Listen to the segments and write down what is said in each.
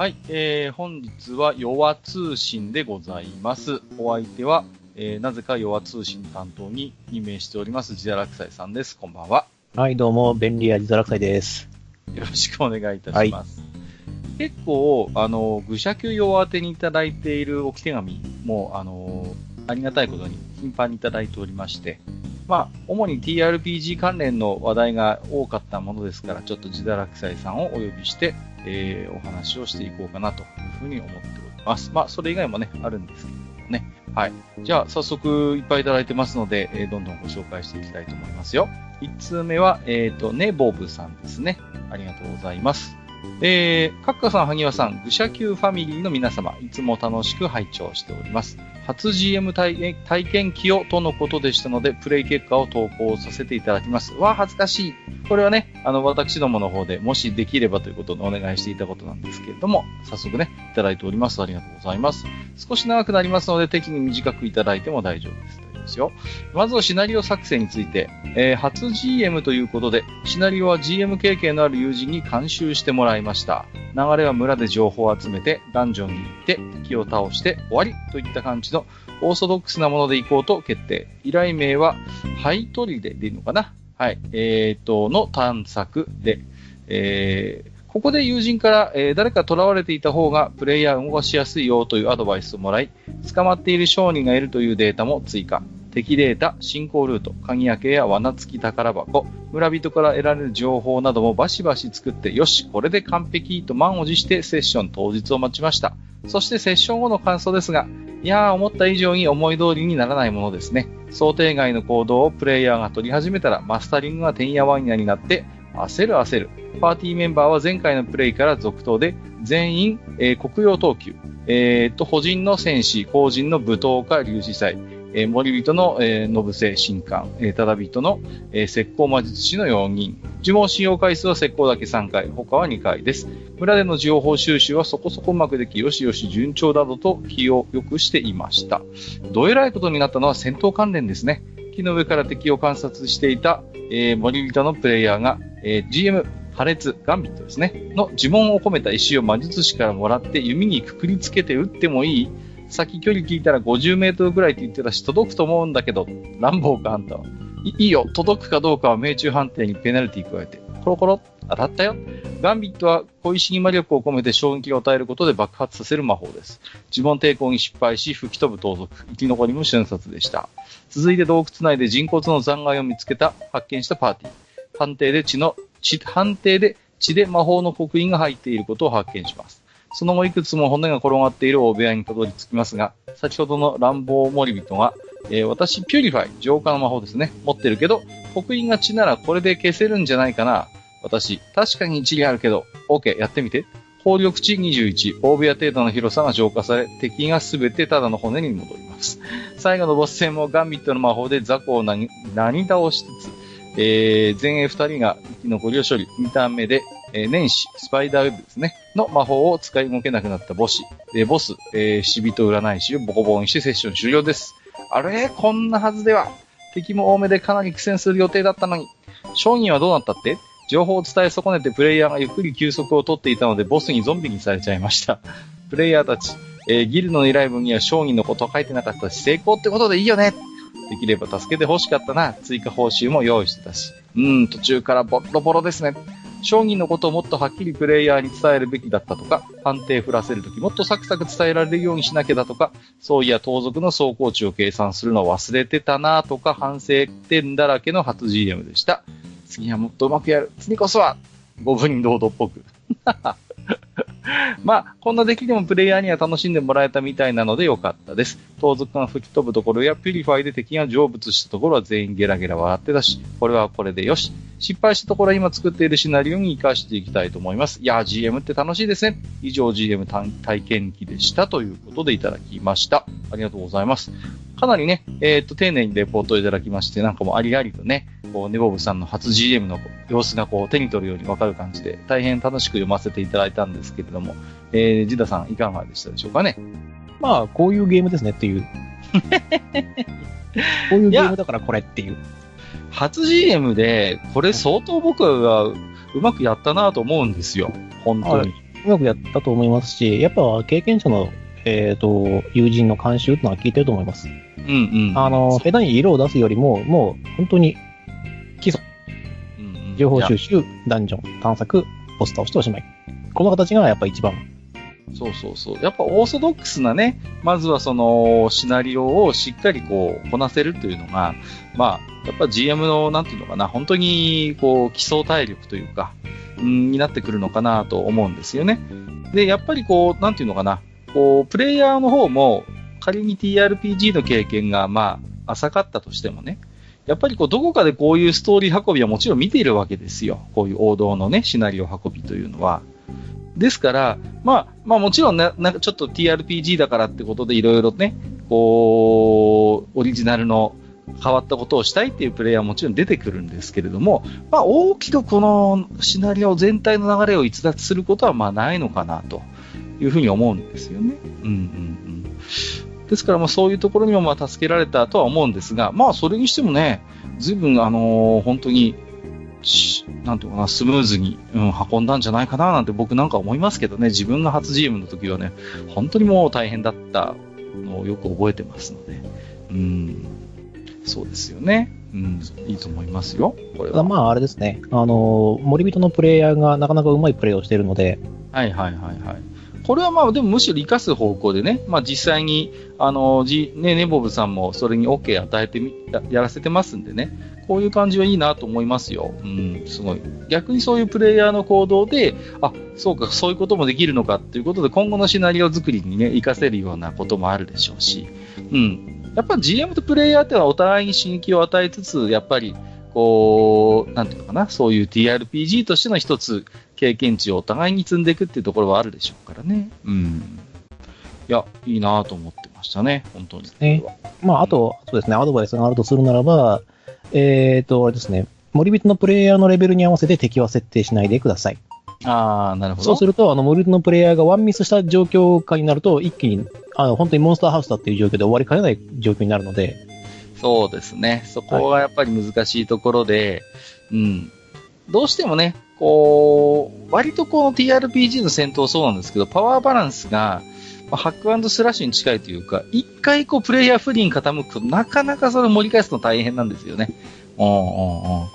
はい、えー、本日は弱通信でございます。お相手は、えー、なぜか弱通信担当に任命しております、自堕落斎さんです。こんばんは。はい、どうも、便利屋自堕落斎です。よろしくお願いいたします。結構、あの、愚者級用宛てにいただいている置き手紙も、あの、ありがたいことに頻繁にいただいておりまして、まあ、主に TRPG 関連の話題が多かったものですから、ちょっと自堕落斎さんをお呼びして、えー、お話をしていこうかなというふうに思っております。まあ、それ以外もね、あるんですけれどもね。はい。じゃあ、早速いっぱいいただいてますので、えー、どんどんご紹介していきたいと思いますよ。1通目は、えっ、ー、と、ネボブさんですね。ありがとうございます。えー、カッカさん、萩和さん、愚者級ファミリーの皆様、いつも楽しく拝聴しております。初 GM 体体験記をとのことでしたので、プレイ結果を投稿させていただきます。わあ、恥ずかしい。これはね、あの、私どもの方でもしできればということをお願いしていたことなんですけれども、早速ね、いただいております。ありがとうございます。少し長くなりますので、適宜短くいただいても大丈夫です。ですよ。まずはシナリオ作成について、えー、初 GM ということで、シナリオは GM 経験のある友人に監修してもらいました。流れは村で情報を集めて、ダンジョンに行って、敵を倒して終わりといった感じのオーソドックスなもので行こうと決定。依頼名は、ハイトリデでいいのかな？はい。えー、と、の探索で、えー、ここで友人から、えー、誰か囚われていた方がプレイヤー動かしやすいよというアドバイスをもらい、捕まっている商人がいるというデータも追加。敵データ、進行ルート、鍵開けや罠付き宝箱、村人から得られる情報などもバシバシ作って、よし、これで完璧と満を持してセッション当日を待ちました。そしてセッション後の感想ですが、いやー、思った以上に思い通りにならないものですね。想定外の行動をプレイヤーが取り始めたら、マスタリングがてんやわんやになって、焦る焦る。パーティーメンバーは前回のプレイから続投で、全員、えー、国用等級。えー、と、補人の戦士、後人の武闘家、粒子祭。えー、森人の、えー、ノブセ神官、えー、ただ人の、えー、石膏魔術師の4人。呪文使用回数は石膏だけ3回、他は2回です。村での情報収集はそこそこうまくでき、よしよし順調だとと気を良くしていました。どえらいことになったのは戦闘関連ですね。木の上から敵を観察していた、えー、森人のプレイヤーが、えー、GM、破裂、ガンビットですね。の呪文を込めた石を魔術師からもらって弓にくくりつけて撃ってもいい先距離聞いたら50メートルぐらいって言ってたし、届くと思うんだけど、乱暴かあんたは。いいよ、届くかどうかは命中判定にペナルティ加えて。コロコロ、当たったよ。ガンビットは小石に魔力を込めて衝撃を与えることで爆発させる魔法です。呪文抵抗に失敗し、吹き飛ぶ盗賊。生き残りも瞬殺でした。続いて洞窟内で人骨の残骸を見つけた、発見したパーティー。判定で血の、血、判定で血で魔法の刻印が入っていることを発見します。その後いくつも骨が転がっている大部屋にたどり着きますが、先ほどの乱暴森人が、えー、私、ピュリファイ、浄化の魔法ですね、持ってるけど、刻印が血ならこれで消せるんじゃないかな。私、確かに一理あるけど、OK、やってみて。効力値21、大部屋程度の広さが浄化され、敵がすべてただの骨に戻ります。最後のボス戦もガンビットの魔法で雑魚を何何倒しつつ、えー、前衛二人が生き残りを処理、見た目で、えー、年始、スパイダーウェブですね。の魔法を使い動けなくなったボシ。で、ボス、えー、死人占い師をボコボコにしてセッション終了です。あれ？こんなはずでは。敵も多めでかなり苦戦する予定だったのに。商人はどうなったって？情報を伝え損ねてプレイヤーがゆっくり休息を取っていたので、ボスにゾンビにされちゃいました。プレイヤーたち、えー、ギルの依頼文には商人のことは書いてなかったし、成功ってことでいいよね。できれば助けて欲しかったな。追加報酬も用意してたし。うん、途中からボロボロですね。商人のことをもっとはっきりプレイヤーに伝えるべきだったとか、判定振らせるときもっとサクサク伝えられるようにしなきゃだとか、そういや盗賊の装甲値を計算するのを忘れてたなとか反省点だらけの初 GM でした。次はもっとうまくやる。次こそは、五分堂々っぽく。まあ、こんな出来でもプレイヤーには楽しんでもらえたみたいなのでよかったです。盗賊が吹き飛ぶところやピュリファイで敵が成仏したところは全員ゲラゲラ笑ってたし、これはこれでよし。失敗したところは今作っているシナリオに活かしていきたいと思います。いや、GM って楽しいですね。以上 GM 体験記でしたということでいただきました。ありがとうございます。かなりね、えっ、ー、と、丁寧にレポートをいただきまして、なんかもうありありとね、こう、ネボブさんの初 GM の様子がこう、手に取るようにわかる感じで、大変楽しく読ませていただいたんですけれども、えー、ジダさんいかがでしたでしょうかね？まあ、こういうゲームですねっていう。こういうゲームだからこれっていう。初 GM で、これ相当僕はうまくやったなと思うんですよ。本当に。うまくやったと思いますし、やっぱ経験者の、えっ、と、友人の監修ってのは効いてると思います。うんうん。あの、下手に色を出すよりも、もう本当にうんうん情報収集、ダンジョン、探索、ポスターをしておしまい。この形がやっぱ一番。そうそうそう。やっぱオーソドックスなね、まずはそのシナリオをしっかりこうこなせるというのが、まあ、やっぱ GM のなんていうのかな、本当にこう基礎体力というか、うん、になってくるのかなと思うんですよね。で、やっぱりこう、なんていうのかな、こう、プレイヤーの方も仮に TRPG の経験がまあ浅かったとしてもね、やっぱりこう、どこかでこういうストーリー運びはもちろん見ているわけですよ。こういう王道のね、シナリオ運びというのは。ですから、まあ、まあもちろんね、なんかちょっと TRPG だからってことでいろいろね、こう、オリジナルの変わったことをしたいっていうプレイヤーはもちろん出てくるんですけれども、まあ大きくこのシナリオ全体の流れを逸脱することはまあないのかなというふうに思うんですよね。うんうんうん。ですからまあそういうところにもまあ助けられたとは思うんですが、まあそれにしてもね、随分あのー本当に、しなんていうのかな、スムーズに、うん、運んだんじゃないかななんて僕なんか思いますけどね、自分が初 GM の時はね、本当にもう大変だったのをよく覚えてますので、うん、そうですよね。うん、いいと思いますよ、これは。まああれですね。あの、森人のプレイヤーがなかなかうまいプレイをしているので、はいはいはいはい。これはまあでもむしろ活かす方向でね、まあ実際に、あの、じ、ね、ネボブさんもそれに OK 与えてみ、やらせてますんでね、こういう感じはいいなと思いますよ。うん、すごい。逆にそういうプレイヤーの行動で、あ、そうか、そういうこともできるのかっていうことで今後のシナリオ作りにね、活かせるようなこともあるでしょうし、うん。やっぱ GM とプレイヤーってはお互いに刺激を与えつつ、やっぱり、こう、なんていうのかな、そういう TRPG としての一つ経験値をお互いに積んでいくっていうところはあるでしょうからね。うん。いや、いいなと思ってましたね、本当に。ねまああと、そうですね、アドバイスがあるとするならば、えっ、と、あれですね、森人のプレイヤーのレベルに合わせて敵は設定しないでください。ああ、なるほど。そうすると、あの、森人のプレイヤーがワンミスした状況下になると、一気に、あの、本当にモンスターハウスだっていう状況で終わりかねない状況になるので、そうですね。そこがやっぱり難しいところで、うん。どうしてもね、こう、割とこの TRPG の戦闘そうなんですけど、パワーバランスが、まハックスラッシュに近いというか、一回こうプレイヤー不利に傾くとなかなかそれ盛り返すの大変なんですよね。うんうんうん。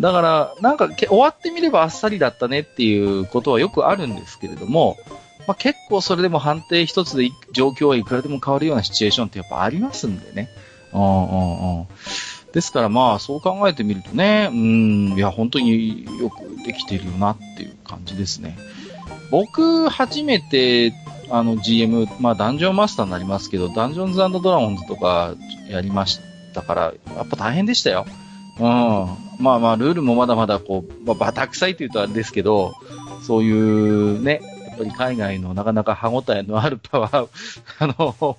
だから、なんか終わってみればあっさりだったねっていうことはよくあるんですけれども、まあ、結構それでも判定一つで状況はいくらでも変わるようなシチュエーションってやっぱありますんでね。うんうんうん。ですからまあ、そう考えてみるとね、うん、いや、本当によくできてるよなっていう感じですね。僕、初めて、あの、GM、まあ、ダンジョンマスターになりますけど、ダンジョンズドラゴンズとかやりましたから、やっぱ大変でしたよ。うん。まあまあ、ルールもまだまだこう、まあ、バタ臭いって言うとあれですけど、そういうね、やっぱり海外のなかなか歯応えのあるパワー、あの、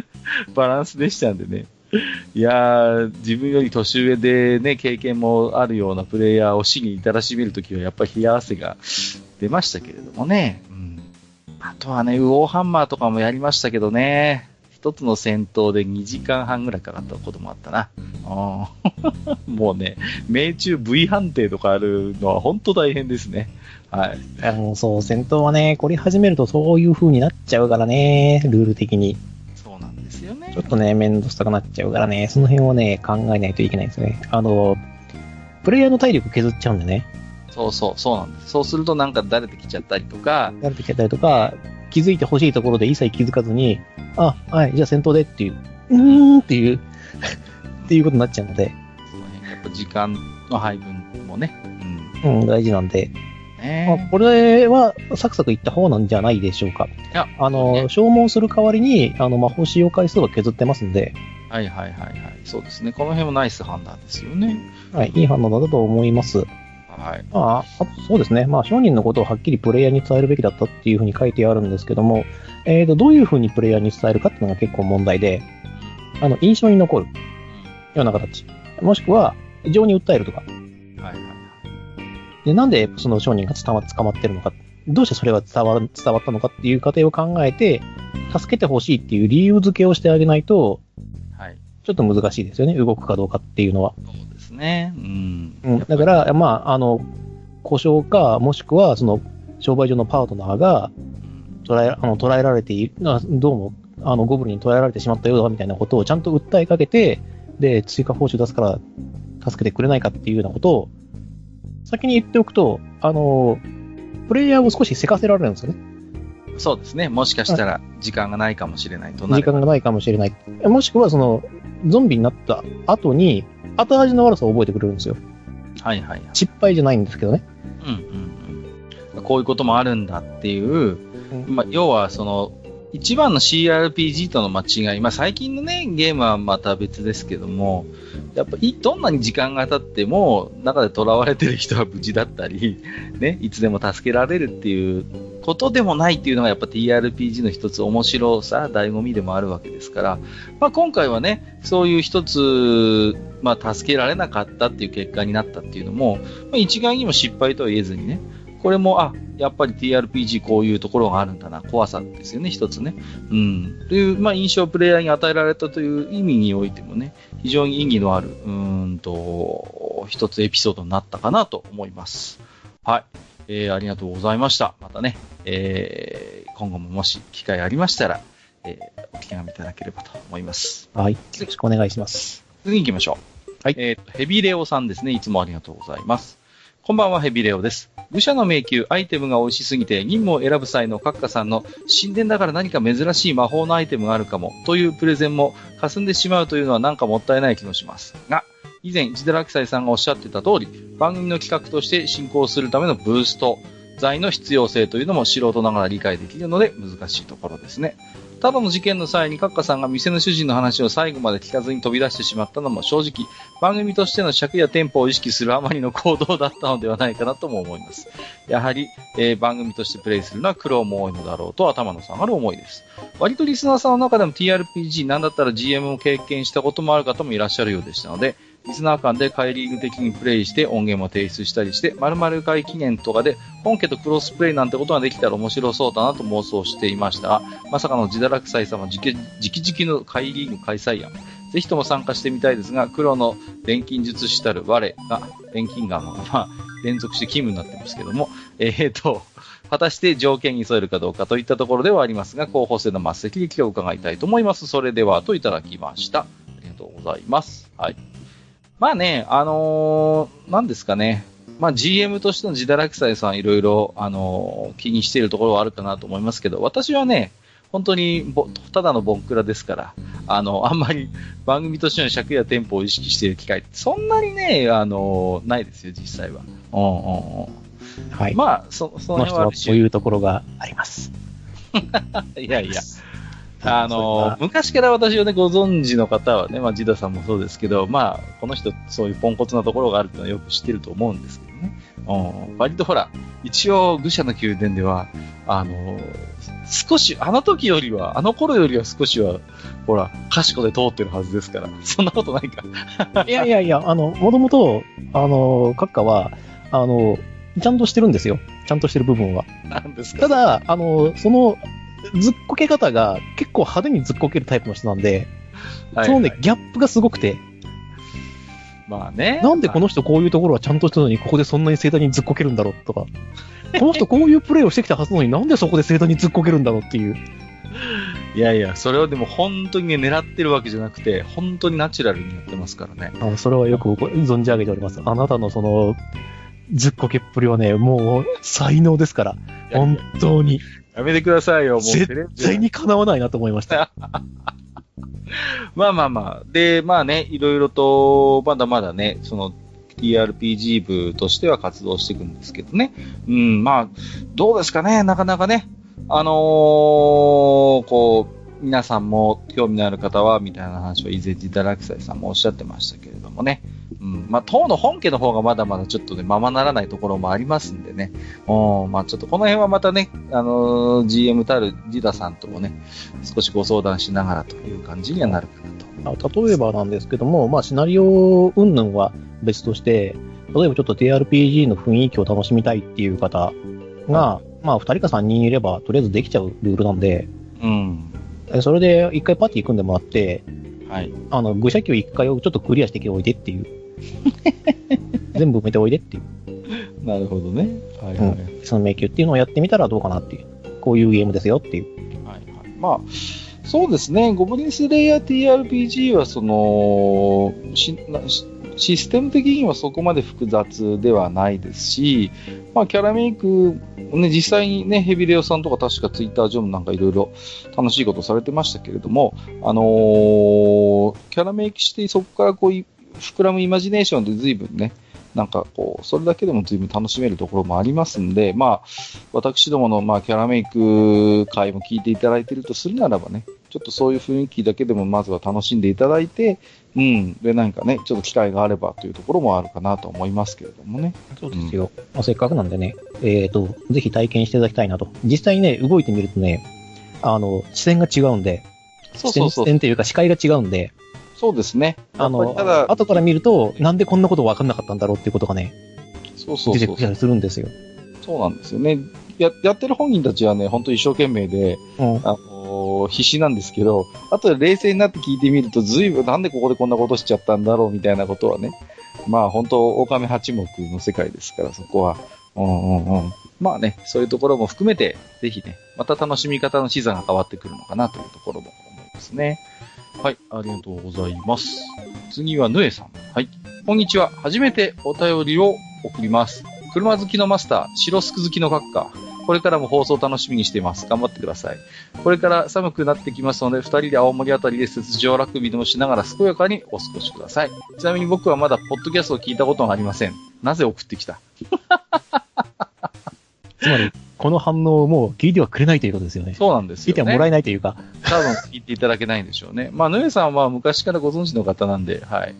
バランスでしたんでね。いやー、自分より年上でね、経験もあるようなプレイヤーを死に至らしめるときは、やっぱり冷や汗が出ましたけれどもね。うん。あとはね、ウオーハンマーとかもやりましたけどね。一つの戦闘で2時間半ぐらいかかったこともあったな。あー もうね、命中 V 判定とかあるのは本当大変ですね。はい。あの、そう、戦闘はね、こり始めるとそういう風になっちゃうからね、ルール的に。ちょ。っとね、面倒くさくなっちゃうからね、その辺をね、考えないといけないですね。あの、プレイヤーの体力削っちゃうんでね、そうそう、そうなんです。そうするとなんかだれてきちゃったりとか、慣れてきちゃったりとか、気づいてほしいところで一切気づかずに、あ、はい、じゃあ戦闘でっていう、うーんっていう、っていうことになっちゃうので、その辺やっぱ時間の配分もね。うん。うん、大事なんで、まあねこれはサクサクいった方なんじゃないでしょうか。いや、あの、消耗する代わりに、あの、魔法使用回数は削ってますんで、はいはいはいはい。そうですね。この辺もナイス判断ですよね。はい、いい反応だと思います。はい。まあ、そうですね。まあ、商人のことをはっきりプレイヤーに伝えるべきだったっていうふうに書いてあるんですけども、えーと、どういうふうにプレイヤーに伝えるかっていうのが結構問題で、あの、印象に残るような形。もしくは、異常に訴えるとか。で、なんでその商人が捕ま捕まってるのか。どうしてそれが伝わる伝わったのかっていう過程を考えて、助けてほしいっていう理由付けをしてあげないと、はい。ちょっと難しいですよね。動くかどうかっていうのは。そうですね。うん。うん、だから、まあ、あの、故障か、もしくは、その、商売上のパートナーが捉え、あの、捉えられている、などうも、あの、ゴブリンに捉えられてしまったようだ、みたいなことをちゃんと訴えかけて、で、追加報酬出すから、助けてくれないかっていうようなことを、先に言っておくと、あの、プレイヤーを少しせかせられるんですよね。そうですね。もしかしたら時間がないかもしれないとな時間がないかもしれない。もしくは、その、ゾンビになった後に、後味の悪さを覚えてくれるんですよ。はいはいはい。失敗じゃないんですけどね。うんうんうん。こういうこともあるんだっていう、まあ、要はその、一番の CRPG との間違い、まあ最近のね、ゲームはまた別ですけども、やっぱりどんなに時間が経っても、中で囚われてる人は無事だったり、ね、いつでも助けられるっていうことでもないっていうのがやっぱ TRPG の一つ面白さ、醍醐味でもあるわけですから、まあ今回はね、そういう一つ、まあ助けられなかったっていう結果になったっていうのも、まあ一概にも失敗とは言えずにね、これも、あ、やっぱり TRPG こういうところがあるんだな、怖さですよね、一つね。うん。という、まあ、印象をプレイヤーに与えられたという意味においてもね、非常に意義のある、うーんと、一つエピソードになったかなと思います。はい。えー、ありがとうございました。またね、えー、今後ももし機会ありましたら、えー、お手紙いただければと思います。はい。よろしくお願いします。次に行きましょう。はいえーと、ヘビレオさんですね。いつもありがとうございます。こんばんは、ヘビレオです。愚者の迷宮、アイテムが美味しすぎて、任務を選ぶ際のカッカさんの、神殿だから何か珍しい魔法のアイテムがあるかも、というプレゼンも、霞んでしまうというのはなんかもったいない気もします。が、以前、ジダラキサイさんがおっしゃってた通り、番組の企画として進行するためのブースト、材の必要性というのも素人ながら理解できるので難しいところですね。ただの事件の際にカッカさんが店の主人の話を最後まで聞かずに飛び出してしまったのも正直、番組としての尺やテンポを意識するあまりの行動だったのではないかなとも思います。やはり、えー番組としてプレイするのは苦労も多いのだろうと頭の下がる思いです。割とリスナーさんの中でも TRPG なんだったら GM を経験したこともある方もいらっしゃるようでしたので、リスナー間で会リーグ的にプレイして音源も提出したりして、〇〇会記念とかで本家とクロスプレイなんてことができたら面白そうだなと妄想していましたが、まさかの自堕落斎様直々の会リーグ開催案。ぜひとも参加してみたいですが、黒の錬金術師たる我が、錬金ガンが、まあ、連続して勤務になってますけども、えーと、果たして条件に添えるかどうかといったところではありますが、候補生の末席力を伺いたいと思います。それでは、といただきました。ありがとうございます。はい。まあね、あのー、なんですかね。まあ GM としての自堕落斎さんいろいろ、あのー気にしているところはあるかなと思いますけど、私はね、本当にぼ、ただのボンクラですから、あの、あんまり番組としての尺やテンポを意識している機会って、そんなにね、あのーないですよ、実際は。うんうんうん。はい。まあ、そ、そこの辺はある種はそういうところがあります。いやいや。あのは、昔から私をね、ご存知の方はね、まあ、ジダさんもそうですけど、まあ、この人、そういうポンコツなところがあるっていうのはよく知ってると思うんですけどね。うん、割とほら、一応、愚者の宮殿では、あの、少し、あの時よりは、あの頃よりは少しは、ほら、賢で通ってるはずですから。そんなことないか。いやいやいや、あの、もともと、あの、閣下は、あの、ちゃんとしてるんですよ。ちゃんとしてる部分は。なんですか。ただ、あの、その、ずっこけ方が結構派手にずっこけるタイプの人なんで、はいそのね、ギャップがすごくて、まあね。なんでこの人こういうところはちゃんとしたのに、ここでそんなに盛大にずっこけるんだろうとか、この人こういうプレイをしてきたはずなのになんでそこで盛大にずっこけるんだろうっていう。いやいや、それをでも本当にね、狙ってるわけじゃなくて、本当にナチュラルにやってますからね。あのそれはよく存じ上げております。あなたのその、ずっこけっぷりはね、もう才能ですから、本当に。やめてくださいよ、もう。絶対にかなわないなと思いました。まあまあまあ。で、まあね、いろいろと、まだまだね、その、TRPG 部としては活動していくんですけどね。うん、まあ、どうですかね、なかなかね。あのーこう、皆さんも興味のある方は、みたいな話を以前、ジダラクサイさんもおっしゃってましたけれどもね。うん、まあ、当の本家の方がまだまだちょっとね、ままならないところもありますんでね。うん、まあ、ちょっとこの辺はまたね、あのー GM たるジダさんともね、少しご相談しながらという感じにはなるかなと。あ例えばなんですけども、まあ、シナリオ云々は別として、例えばちょっと TRPG の雰囲気を楽しみたいっていう方が、まあ、二人か三人いれば、とりあえずできちゃうルールなんで、うん。えそれで一回パーティー組んでもらって、はい。あの、愚者級一回をちょっとクリアしておいでっていう。全部埋めておいでっていう。なるほどね。はいはい。うん、その迷宮っていうのをやってみたらどうかなっていう。こういうゲームですよっていう。はいはい。まあ、そうですね。ゴブリンスレイヤー TRPG は、その、しシステム的にはそこまで複雑ではないですし、まあ、キャラメイク、ね、実際にね、ヘビレオさんとか確かツイッター上もなんかいろいろ楽しいことされてましたけれども、あのー、キャラメイクしてそこからこう、膨らむイマジネーションで随分ね、なんかこう、それだけでも随分楽しめるところもありますんで、まあ、私どもの、まあ、キャラメイク会も聞いていただいているとするならばね、ちょっとそういう雰囲気だけでもまずは楽しんでいただいて、うん。で、なんかね、ちょっと機会があればというところもあるかなと思いますけれどもね。そうですよ。うん、まあ、せっかくなんでね、えっ、ー、と、ぜひ体験していただきたいなと。実際にね、動いてみるとね、あの、視線が違うんで、そうそうそう視線っていうか視界が違うんで、そうですね。あの、ただ、後から見ると、なんでこんなこと分かんなかったんだろうっていうことがね、そうそう出てきたりするんですよ。そうなんですよね。や、やってる本人たちはね、本当一生懸命で、うん、あの、必死なんですけど、後で冷静になって聞いてみると、ずいぶんなんでここでこんなことしちゃったんだろうみたいなことはね、まあ本当、狼八目の世界ですから、そこは。うんうんうん。まあね、そういうところも含めて、ぜひね、また楽しみ方の視座が変わってくるのかなというところも思いますね。はい、ありがとうございます。次はぬえさん。はい。こんにちは。初めてお便りを送ります。車好きのマスター、白スク好きの閣下。これからも放送楽しみにしています。頑張ってください。これから寒くなってきますので、二人で青森あたりで雪上ラグビーでもしながら健やかにお過ごしください。ちなみに僕はまだポッドキャストを聞いたことがありません。なぜ送ってきた？つまり、この反応をもう聞いてはくれないということですよね。そうなんですよ、ね。聞いてはもらえないというか。多分聞いていただけないんでしょうね。まあ、ぬえさんは昔からご存知の方なんで、はい。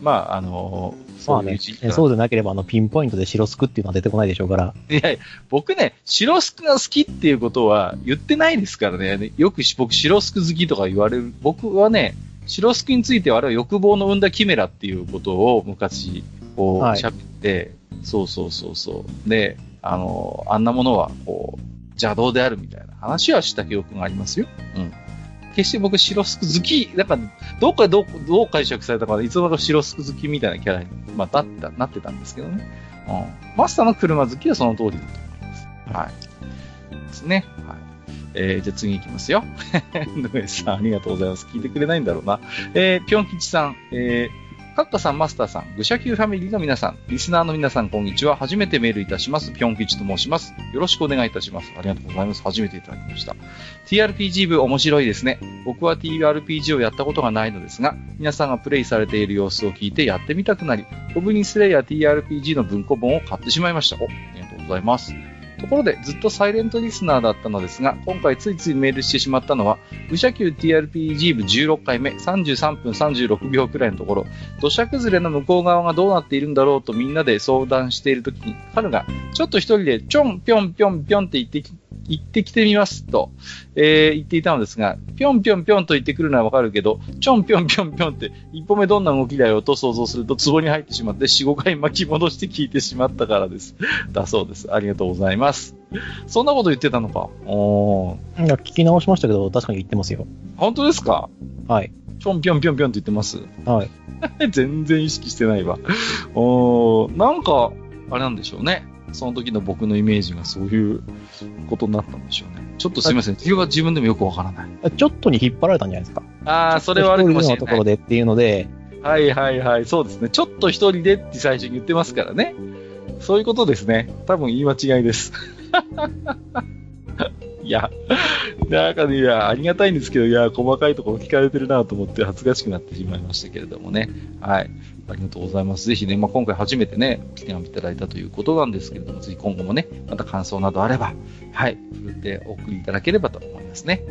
まあ、あのそうね、そうでなければ、あの、ピンポイントで白スクっていうのは出てこないでしょうから。いや僕ね、白スクが好きっていうことは言ってないですからね。よく僕、白スク好きとか言われる。僕はね、白スクについてはあれは欲望の生んだキメラっていうことを昔、こう、喋、はい、って、そうそうそうそう。で、あの、あんなものは、こう、邪道であるみたいな話はした記憶がありますよ。うん。決して僕、白スク好き、なんか、どっかどうどう解釈されたか、いつもか白スク好きみたいなキャラに、まあ、なった、なってたんですけどね。うん。マスターの車好きはその通りだと思います。はい。ですね。はい。えー、じゃあ次行きますよ。ヌエさん、ありがとうございます。聞いてくれないんだろうな。えー、ぴょん吉さん、えー、カッカさん、マスターさん、愚者級ファミリーの皆さん、リスナーの皆さん、こんにちは。初めてメールいたします。ぴょん吉と申します。よろしくお願いいたします。ありがとうございます。初めていただきました。TRPG 部面白いですね。僕は TRPG をやったことがないのですが、皆さんがプレイされている様子を聞いてやってみたくなり、ゴブリンスレイヤー TRPG の文庫本を買ってしまいました。お、ありがとうございます。ところで、ずっとサイレントリスナーだったのですが、今回ついついメールしてしまったのは、武者級 TRPG 部16回目、33分36秒くらいのところ、土砂崩れの向こう側がどうなっているんだろうとみんなで相談しているときに、春が、ちょっと一人で、ちょんぴょんぴょんぴょんって言ってき行ってきてみますと、えー、言っていたのですが、ぴょんぴょんぴょんと言ってくるのはわかるけど、ちょんぴょんぴょんぴょんって、一歩目どんな動きだよと想像すると、壺に入ってしまって、4、5回巻き戻して聞いてしまったからです。だそうです。ありがとうございます。そんなこと言ってたのか。おいや、聞き直しましたけど、確かに言ってますよ。本当ですか？はい。ぴょんぴょんぴょんぴょんって言ってます？はい。全然意識してないわ。おなんか、あれなんでしょうね。その時の僕のイメージがそういうことになったんでしょうね。ちょっとすみません。理由は自分でもよくわからない。ちょっとに引っ張られたんじゃないですか。ああ、それはあるかもしれない。ところでっていうので。はいはいはい。そうですね。ちょっと一人でって最初に言ってますからね。そういうことですね。多分言い間違いです。いや、なんかね、いや、ありがたいんですけど、いや、細かいところ聞かれてるなと思って恥ずかしくなってしまいましたけれどもね。はい。ありがとうございます。ぜひね、まあ、今回初めてね、来ていただいたということなんですけれども、ぜひ今後もね、また感想などあれば、はい、振ってお送りいただければと思いますね。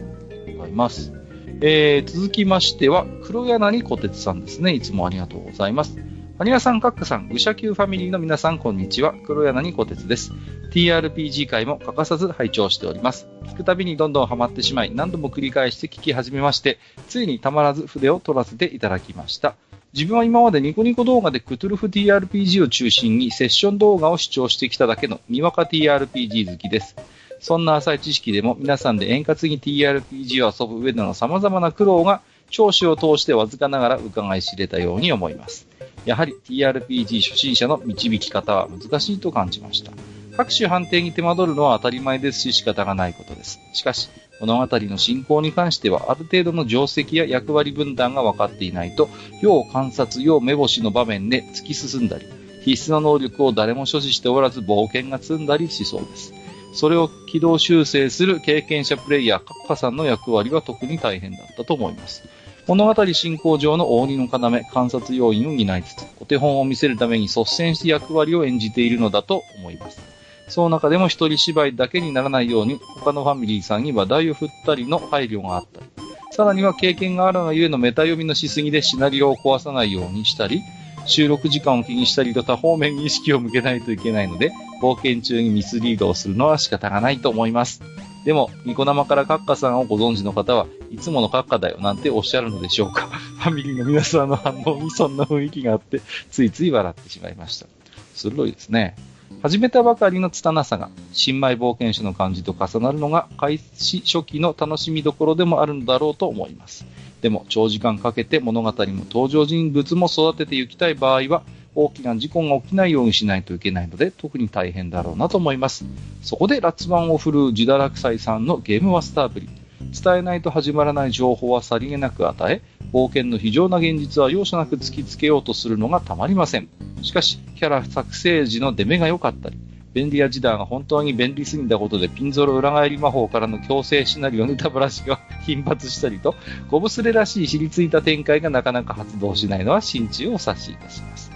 ございます。えー、続きましては、黒柳小鉄さんですね。いつもありがとうございます。アニラさん、カックさん、愚者級ファミリーの皆さん、こんにちは。黒柳小鉄です。TRPG 会も欠かさず拝聴しております。聞くたびにどんどんハマってしまい、何度も繰り返して聞き始めまして、ついにたまらず筆を取らせていただきました。自分は今までニコニコ動画でクトゥルフ TRPG を中心にセッション動画を視聴してきただけのにわか TRPG 好きです。そんな浅い知識でも皆さんで円滑に TRPG を遊ぶ上での様々な苦労が聴取を通してわずかながら伺い知れたように思います。やはり TRPG 初心者の導き方は難しいと感じました。各種判定に手間取るのは当たり前ですし仕方がないことです。しかし、物語の進行に関してはある程度の定石や役割分担が分かっていないと、要観察、要目星の場面で突き進んだり、必須の能力を誰も所持しておらず冒険が積んだりしそうです。それを軌道修正する経験者プレイヤー、カッカさんの役割は特に大変だったと思います。物語進行上の大鬼の要、観察要員を担いつつ、お手本を見せるために率先して役割を演じているのだと思います。その中でも一人芝居だけにならないように、他のファミリーさんに話題を振ったりの配慮があったり、さらには経験があるがゆえのメタ読みのしすぎでシナリオを壊さないようにしたり、収録時間を気にしたりと多方面に意識を向けないといけないので、冒険中にミスリードをするのは仕方がないと思います。でも、ニコ生からカッカさんをご存知の方はいつものカッカだよなんておっしゃるのでしょうか。ファミリーの皆さんの反応にそんな雰囲気があって、ついつい笑ってしまいました。鋭いですね。始めたばかりの拙さが、新米冒険者の感じと重なるのが、開始初期の楽しみどころでもあるんだろうと思います。でも、長時間かけて物語も登場人物も育てていきたい場合は、大きな事故が起きないようにしないといけないので、特に大変だろうなと思います。そこで、ラッツ版を振るう自堕落斎さんのゲームマスターぶり。伝えないと始まらない情報はさりげなく与え、冒険の非常な現実は容赦なく突きつけようとするのがたまりません。しかし、キャラ作成時の出目が良かったり、便利屋時代が本当に便利すぎたことでピンゾロ裏返り魔法からの強制シナリオネタブラシが 頻発したりと、ゴブスレらしい知りついた展開がなかなか発動しないのは心中を察しいたします。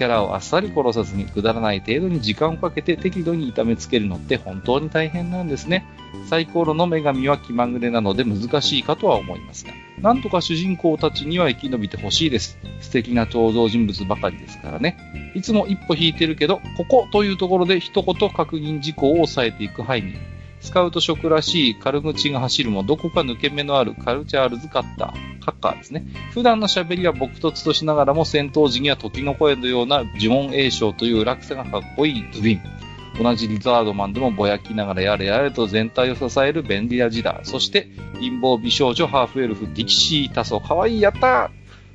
キャラをあっさり殺さずにくだらない程度に時間をかけて適度に痛めつけるのって本当に大変なんですね。サイコロの女神は気まぐれなので難しいかとは思いますが、なんとか主人公たちには生き延びてほしいです。素敵な登場人物ばかりですからね。いつも一歩引いてるけど、ここというところで一言確認事項を抑えていくハイミ。スカウト色らしい軽口が走るもどこか抜け目のあるカルチャールズカッター、カッカーですね。普段の喋りは朴突としながらも戦闘時には時の声のような呪文栄唱という落差がかっこいいドゥビン。同じリザードマンでもぼやきながらやれやれと全体を支える便利なジダー。そして貧乏美少女ハーフエルフディキシータソ。かわいいやった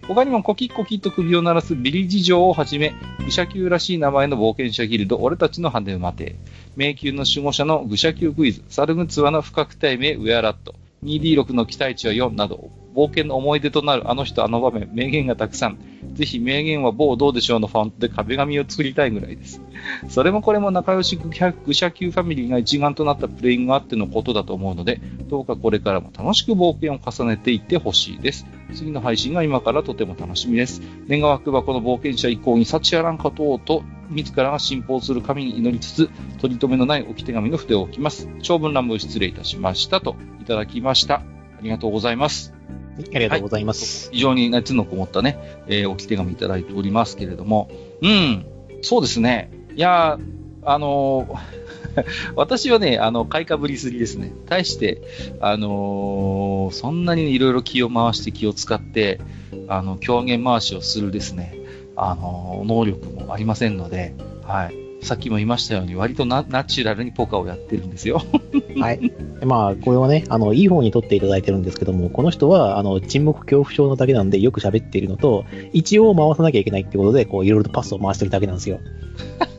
他にもコキッコキッと首を鳴らすビリ事情をはじめ、愚者級らしい名前の冒険者ギルド、俺たちの羽を待て。迷宮の守護者の愚者級クイズ、サルグツワの不確定名ウェアラット、2D6 の期待値は4など、冒険の思い出となるあの人あの場面、名言がたくさん。ぜひ名言は某どうでしょうのフォントで壁紙を作りたいぐらいです。それもこれも仲良し愚者級ファミリーが一丸となったプレイングがあってのことだと思うので、どうかこれからも楽しく冒険を重ねていってほしいです。次の配信が今からとても楽しみです。願わくばこの冒険者以降に幸あらんかとうと、自らが信奉する神に祈りつつ、取り留めのない置き手紙の筆を置きます。長文乱文失礼いたしましたといただきました。ありがとうございます。ありがとうございます。はい、非常に熱のこもったね、えー、置き手紙いただいておりますけれども、うん、そうですね。いやあのー 私はね、あの、買いかぶりすぎですね。対して、あのー、そんなにいろいろ気を回して気を使って、あの、狂言回しをするですね、あのー、能力もありませんので、はい。さっきも言いましたように、割とナチュラルにポカをやってるんですよ。はい。まあ、これはね、あの、いい方に撮っていただいてるんですけども、この人は、あの、沈黙恐怖症のだけなんでよく喋っているのと、一応回さなきゃいけないってことで、こう、いろいろとパスを回してるだけなんですよ。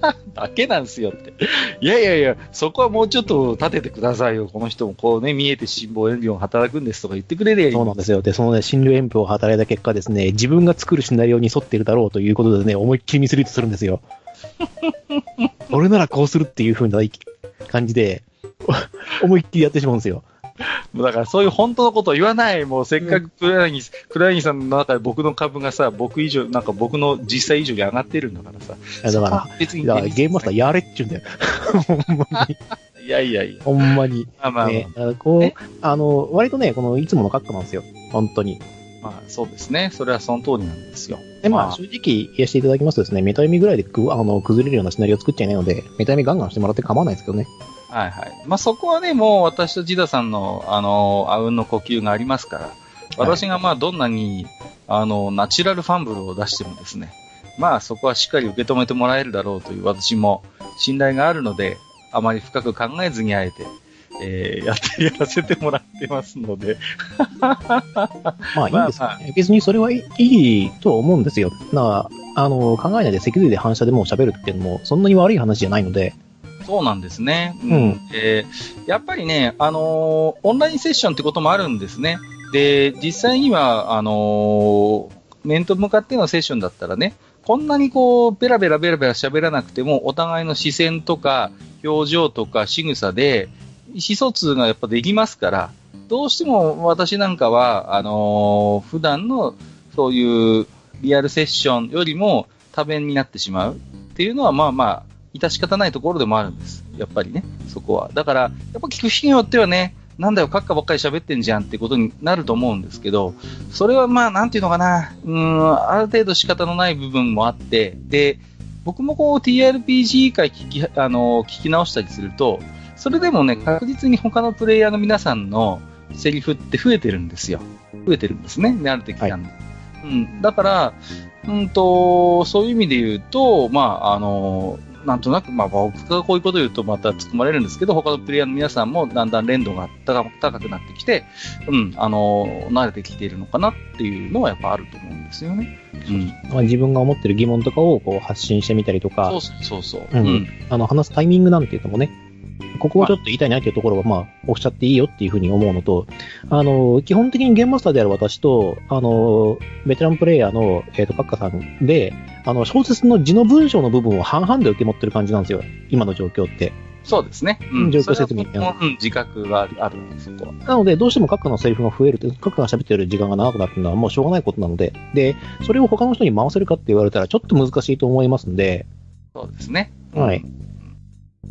だけなんですよって。いやいやいや、そこはもうちょっと立ててくださいよ。この人もこうね、見えて辛抱遠慮を働くんですとか言ってくれりゃ。そうなんですよ。で、そのね、心療遠慮を働いた結果ですね、自分が作るシナリオに沿っているだろうということでね、思いっきりミスリードするんですよ。俺ならこうするっていう風な感じで、思いっきりやってしまうんですよ。もうだからそういう本当のことを言わない。もうせっかくクライニー、クライニーさんの中で僕の株がさ、僕以上、なんか僕の実際以上に上がってるんだからさ。いやだから、別にゲームマスターやれっちゅうんだよ。ほんまに。いやいやいや。ほんまに。あまあ、ね、こう、あの、割とね、このいつものカットなんですよ。本当に。まあそうですね。それはその通りなんですよ。で、まあ、正直言わせていただきますとですね、メタ読みぐらいでくあの崩れるようなシナリオを作っちゃいないので、メタ読みガンガンしてもらって構わないですけどね。はいはい。まあそこはね、もう私とジダさんの、あの、あうんの呼吸がありますから、私がまあどんなに、あの、ナチュラルファンブルを出してもですね、まあそこはしっかり受け止めてもらえるだろうという私も信頼があるので、あまり深く考えずにあえて、えー、やって、やらせてもらってますので。まあいいんですかね、まあ別にそれはいいと思うんですよ。なあの、考えないで脊髄で反射でもう喋るっていうのも、そんなに悪い話じゃないので。そうなんですね。うん。えー、やっぱりね、あのー、オンラインセッションってこともあるんですね。で、実際には、あのー、面と向かってのセッションだったらね、こんなにこう、ベラベラベラベラ喋らなくても、お互いの視線とか、表情とか仕草で、意思疎通がやっぱできますから、どうしても私なんかは、あのー、普段のそういうリアルセッションよりも多弁になってしまうっていうのは、まあまあ、致し方ないところでもあるんです。やっぱりね、そこは。だから、やっぱ聞く人によってはね、なんだよ、閣下ばっかり喋ってんじゃんってことになると思うんですけど、それはまあ、なんていうのかな、うん、ある程度仕方のない部分もあって、で、僕もこう TRPG 回聞き、あの、聞き直したりすると、それでもね、確実に他のプレイヤーの皆さんのセリフって増えてるんですよ。増えてるんですね、慣れてきたんで。はいうん、だから、うんと、そういう意味で言うと、まあ、あの、なんとなく、まあ、僕がこういうことを言うとまた突っ込まれるんですけど、他のプレイヤーの皆さんもだんだん連動が高くなってきて、うん、あの、慣れてきているのかなっていうのはやっぱあると思うんですよね。うん。まあ、自分が思ってる疑問とかをこう発信してみたりとか、そうそうそう。うん。うん、あの、話すタイミングなんていうのもね、ここをちょっと言いたいなっていうところは、まあ、おっしゃっていいよっていうふうに思うのと、あの、基本的にゲームマスターである私と、あの、ベテランプレイヤーの、えっ、ー、と、カッカさんで、あの、小説の字の文章の部分を半々で受け持ってる感じなんですよ。今の状況って。そうですね。うん、状況説明うん、自覚があるんです。なので、どうしてもカッカのセリフが増えると、カッカが喋ってる時間が長くなるのはもうしょうがないことなので、で、それを他の人に回せるかって言われたらちょっと難しいと思いますんで。そうですね。はい。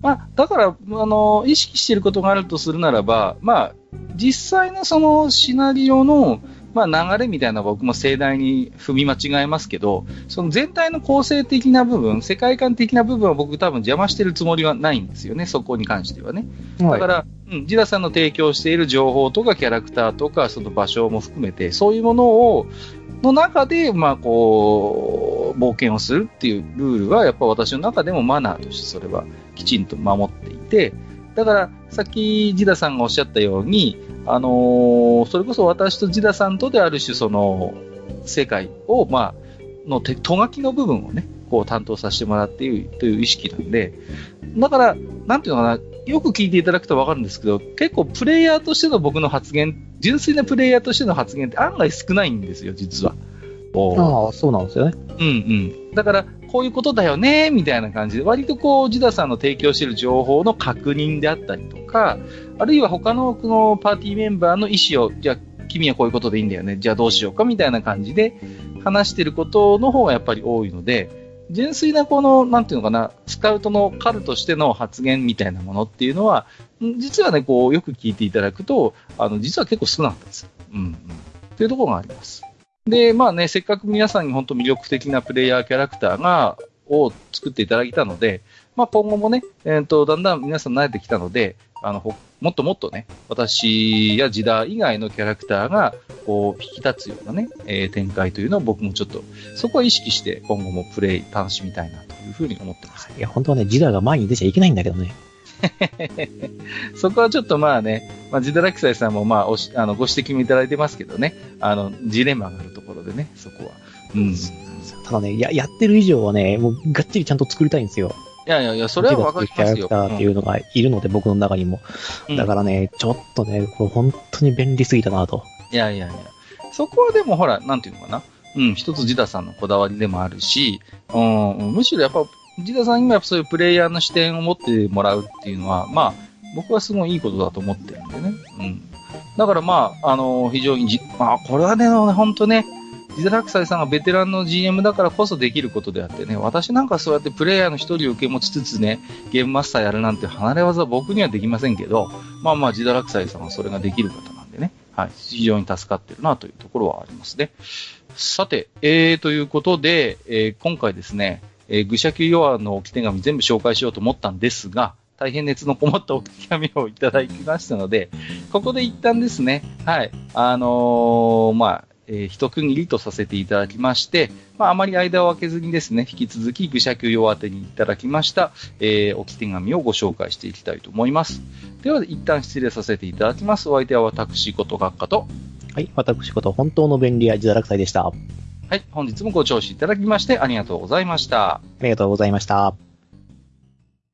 まあ、だから、あの、意識していることがあるとするならば、まあ、実際のそのシナリオの、まあ、流れみたいな僕も盛大に踏み間違えますけど、その全体の構成的な部分、世界観的な部分は僕多分邪魔してるつもりはないんですよね、そこに関してはね。だから、はい、うん、ジダさんの提供している情報とかキャラクターとか、その場所も含めて、そういうものを、の中で、まあ、こう、冒険をするっていうルールは、やっぱ私の中でもマナーとしてそれはきちんと守っていて、だから、さっきジダさんがおっしゃったように、あのー、それこそ私とジダさんとである種、その、世界を、まあ、の手、とがきの部分をね、こう担当させてもらっているという意識なんで、だから、なんていうのかな、よく聞いていただくとわかるんですけど、結構プレイヤーとしての僕の発言、純粋なプレイヤーとしての発言って案外少ないんですよ、実は。ああ、そうなんですよね。うんうん。だから、こういうことだよね、みたいな感じで、割とこう、ジダさんの提供している情報の確認であったりとか、あるいは他のこのパーティーメンバーの意思を、じゃあ、君はこういうことでいいんだよね、じゃあどうしようか、みたいな感じで話していることの方がやっぱり多いので、純粋なこの、なんていうのかな、スカウトのカルとしての発言みたいなものっていうのは、実はね、こう、よく聞いていただくと、あの、実は結構少なかったです。うん、うん。というところがあります。で、まあね、せっかく皆さんに本当魅力的なプレイヤーキャラクターが、を作っていただいたので、まあ今後もね、えっ、ー、と、だんだん皆さん慣れてきたので、あの、もっともっとね、私や時代以外のキャラクターが、こう、引き立つようなね、えー、展開というのを僕もちょっと、そこは意識して今後もプレイ楽しみたいなというふうに思ってます。いや、本当はね、時代が前に出ちゃいけないんだけどね。そこはちょっとまあね、まあ、ジダラキサイさんもまあおしあのご指摘もいただいてますけどね、あの、ジレンマがあるところでね、そこは。うん。ただね、や、やってる以上はね、もうがっちりちゃんと作りたいんですよ。いやいやいや、それはわかりますよ。キャラクターっていうのがいるので、うん、僕の中にも。だからね、ちょっとね、これ本当に便利すぎたなと。いやいやいや。そこはでもほら、なんていうのかな。うん、一つジダさんのこだわりでもあるし、うん、むしろやっぱジダさんにもやっぱそういうプレイヤーの視点を持ってもらうっていうのは、まあ、僕はすごいいいことだと思ってるんでね。うん。だからまあ、あのー、非常にじ、まあ、これはね、本当ね、ジダラクサイさんがベテランの GM だからこそできることであってね、私なんかそうやってプレイヤーの一人を受け持ちつつね、ゲームマスターやるなんて離れ技は僕にはできませんけど、まあまあ、ジダラクサイさんはそれができる方なんでね、はい、非常に助かってるなというところはありますね。さて、えー、ということで、えー、今回ですね、えー、愚者級ヨアの置き手紙全部紹介しようと思ったんですが、大変熱のこもった置き手紙をいただきましたので、ここで一旦ですね、はい、あのー、まあ、えー、一区切りとさせていただきまして、まあ、あまり間を空けずにですね、引き続き愚者級用宛てにいただきました、えー、置き手紙をご紹介していきたいと思います。では、一旦失礼させていただきます。お相手は私こと学科と、はい、私こと本当の便利屋自堕落斎でした。はい、本日もご聴取いただきましてありがとうございました。ありがとうございました。